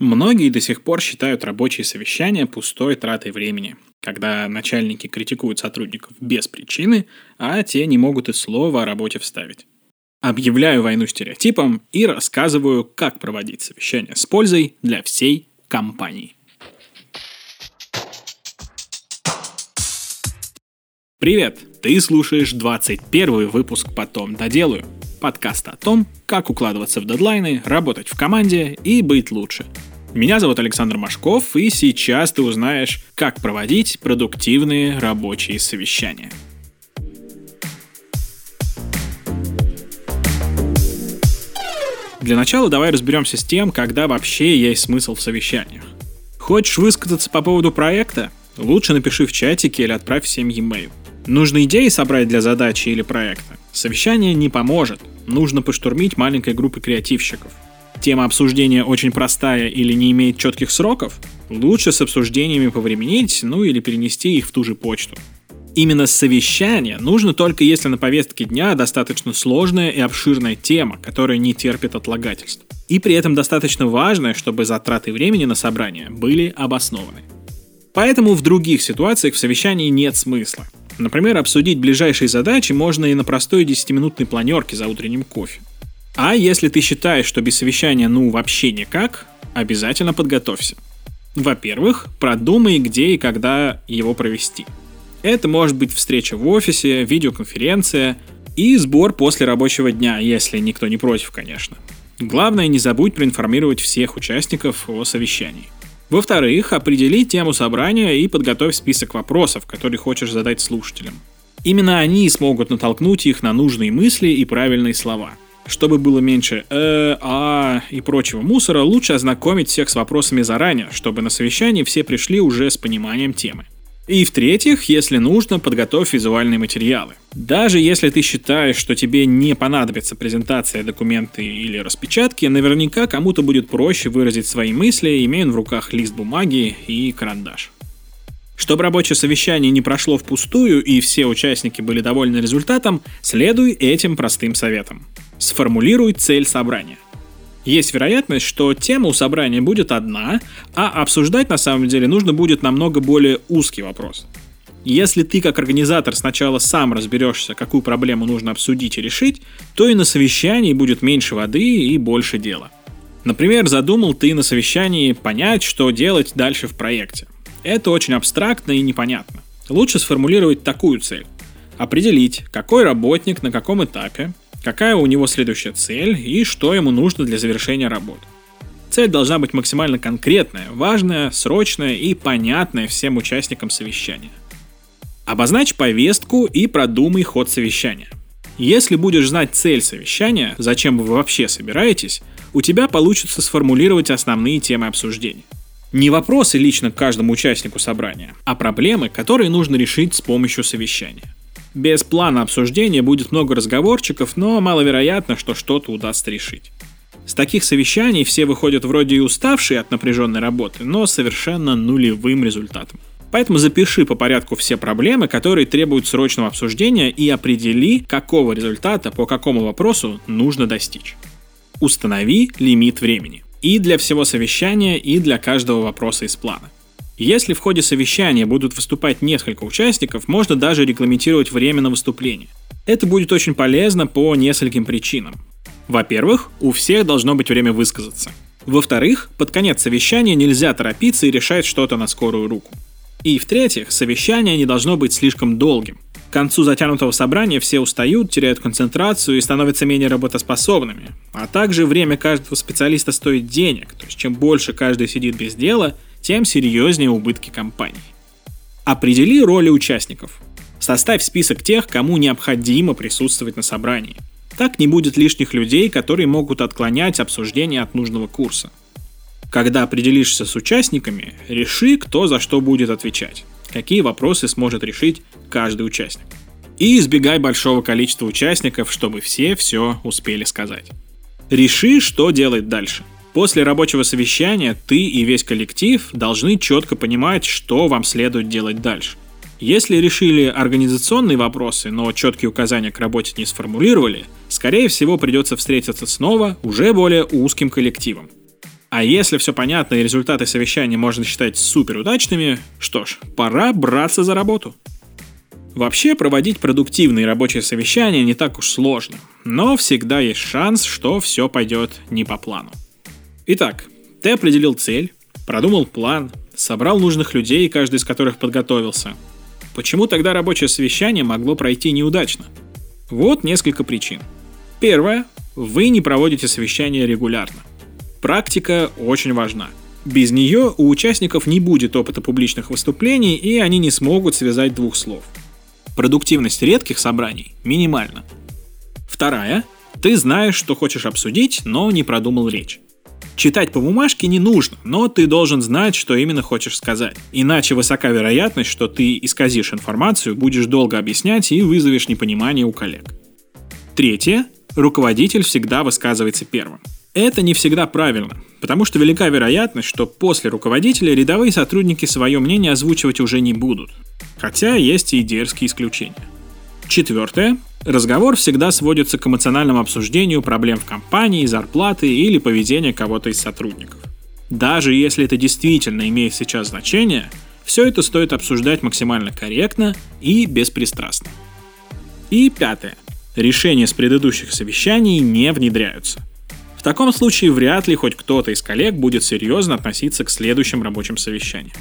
Многие до сих пор считают рабочие совещания пустой тратой времени, когда начальники критикуют сотрудников без причины, а те не могут и слова о работе вставить. Объявляю войну стереотипам и рассказываю, как проводить совещания с пользой для всей компании. Привет! Ты слушаешь 21 выпуск «Потом доделаю» подкаст о том, как укладываться в дедлайны, работать в команде и быть лучше – меня зовут Александр Машков, и сейчас ты узнаешь, как проводить продуктивные рабочие совещания. Для начала давай разберемся с тем, когда вообще есть смысл в совещаниях. Хочешь высказаться по поводу проекта? Лучше напиши в чатике или отправь всем e-mail. Нужно идеи собрать для задачи или проекта? Совещание не поможет. Нужно поштурмить маленькой группы креативщиков – тема обсуждения очень простая или не имеет четких сроков, лучше с обсуждениями повременить, ну или перенести их в ту же почту. Именно совещание нужно только если на повестке дня достаточно сложная и обширная тема, которая не терпит отлагательств. И при этом достаточно важная, чтобы затраты времени на собрание были обоснованы. Поэтому в других ситуациях в совещании нет смысла. Например, обсудить ближайшие задачи можно и на простой 10-минутной планерке за утренним кофе. А если ты считаешь, что без совещания ну вообще никак, обязательно подготовься. Во-первых, продумай, где и когда его провести. Это может быть встреча в офисе, видеоконференция и сбор после рабочего дня, если никто не против, конечно. Главное, не забудь проинформировать всех участников о совещании. Во-вторых, определи тему собрания и подготовь список вопросов, которые хочешь задать слушателям. Именно они смогут натолкнуть их на нужные мысли и правильные слова – чтобы было меньше «э», «а» и прочего мусора, лучше ознакомить всех с вопросами заранее, чтобы на совещании все пришли уже с пониманием темы. И в-третьих, если нужно, подготовь визуальные материалы. Даже если ты считаешь, что тебе не понадобится презентация, документы или распечатки, наверняка кому-то будет проще выразить свои мысли, имея в руках лист бумаги и карандаш. Чтобы рабочее совещание не прошло впустую и все участники были довольны результатом, следуй этим простым советам. Сформулируй цель собрания. Есть вероятность, что тема у собрания будет одна, а обсуждать на самом деле нужно будет намного более узкий вопрос. Если ты как организатор сначала сам разберешься, какую проблему нужно обсудить и решить, то и на совещании будет меньше воды и больше дела. Например, задумал ты на совещании понять, что делать дальше в проекте. Это очень абстрактно и непонятно. Лучше сформулировать такую цель. Определить, какой работник на каком этапе, какая у него следующая цель и что ему нужно для завершения работы. Цель должна быть максимально конкретная, важная, срочная и понятная всем участникам совещания. Обозначь повестку и продумай ход совещания. Если будешь знать цель совещания, зачем вы вообще собираетесь, у тебя получится сформулировать основные темы обсуждения. Не вопросы лично к каждому участнику собрания, а проблемы, которые нужно решить с помощью совещания. Без плана обсуждения будет много разговорчиков, но маловероятно, что что-то удастся решить. С таких совещаний все выходят вроде и уставшие от напряженной работы, но совершенно нулевым результатом. Поэтому запиши по порядку все проблемы, которые требуют срочного обсуждения и определи, какого результата по какому вопросу нужно достичь. Установи лимит времени. И для всего совещания, и для каждого вопроса из плана. Если в ходе совещания будут выступать несколько участников, можно даже регламентировать время на выступление. Это будет очень полезно по нескольким причинам. Во-первых, у всех должно быть время высказаться. Во-вторых, под конец совещания нельзя торопиться и решать что-то на скорую руку. И в-третьих, совещание не должно быть слишком долгим. К концу затянутого собрания все устают, теряют концентрацию и становятся менее работоспособными. А также время каждого специалиста стоит денег, то есть чем больше каждый сидит без дела – тем серьезнее убытки компании. Определи роли участников. Составь список тех, кому необходимо присутствовать на собрании. Так не будет лишних людей, которые могут отклонять обсуждение от нужного курса. Когда определишься с участниками, реши, кто за что будет отвечать, какие вопросы сможет решить каждый участник. И избегай большого количества участников, чтобы все все успели сказать. Реши, что делать дальше – После рабочего совещания ты и весь коллектив должны четко понимать, что вам следует делать дальше. Если решили организационные вопросы, но четкие указания к работе не сформулировали, скорее всего придется встретиться снова уже более узким коллективом. А если все понятно и результаты совещания можно считать супер удачными, что ж, пора браться за работу. Вообще проводить продуктивные рабочие совещания не так уж сложно, но всегда есть шанс, что все пойдет не по плану. Итак, ты определил цель, продумал план, собрал нужных людей, каждый из которых подготовился. Почему тогда рабочее совещание могло пройти неудачно? Вот несколько причин. Первое. Вы не проводите совещания регулярно. Практика очень важна. Без нее у участников не будет опыта публичных выступлений, и они не смогут связать двух слов. Продуктивность редких собраний минимальна. Вторая. Ты знаешь, что хочешь обсудить, но не продумал речь. Читать по бумажке не нужно, но ты должен знать, что именно хочешь сказать. Иначе высока вероятность, что ты исказишь информацию, будешь долго объяснять и вызовешь непонимание у коллег. Третье. Руководитель всегда высказывается первым. Это не всегда правильно, потому что велика вероятность, что после руководителя рядовые сотрудники свое мнение озвучивать уже не будут. Хотя есть и дерзкие исключения. Четвертое. Разговор всегда сводится к эмоциональному обсуждению проблем в компании, зарплаты или поведения кого-то из сотрудников. Даже если это действительно имеет сейчас значение, все это стоит обсуждать максимально корректно и беспристрастно. И пятое. Решения с предыдущих совещаний не внедряются. В таком случае вряд ли хоть кто-то из коллег будет серьезно относиться к следующим рабочим совещаниям.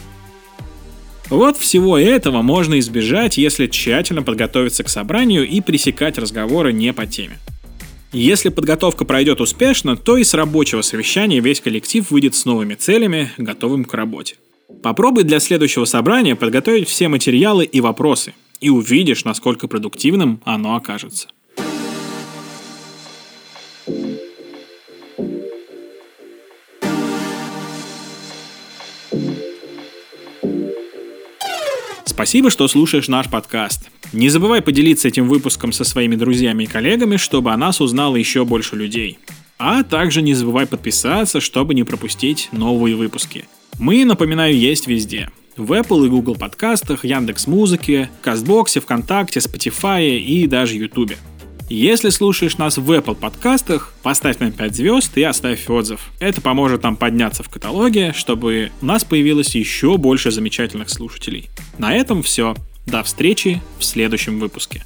Вот всего этого можно избежать, если тщательно подготовиться к собранию и пресекать разговоры не по теме. Если подготовка пройдет успешно, то и с рабочего совещания весь коллектив выйдет с новыми целями, готовым к работе. Попробуй для следующего собрания подготовить все материалы и вопросы, и увидишь, насколько продуктивным оно окажется. Спасибо, что слушаешь наш подкаст. Не забывай поделиться этим выпуском со своими друзьями и коллегами, чтобы о нас узнало еще больше людей. А также не забывай подписаться, чтобы не пропустить новые выпуски. Мы, напоминаю, есть везде. В Apple и Google подкастах, Яндекс Музыке, Кастбоксе, ВКонтакте, Spotify и даже Ютубе. Если слушаешь нас в Apple подкастах, поставь нам 5 звезд и оставь отзыв. Это поможет нам подняться в каталоге, чтобы у нас появилось еще больше замечательных слушателей. На этом все. До встречи в следующем выпуске.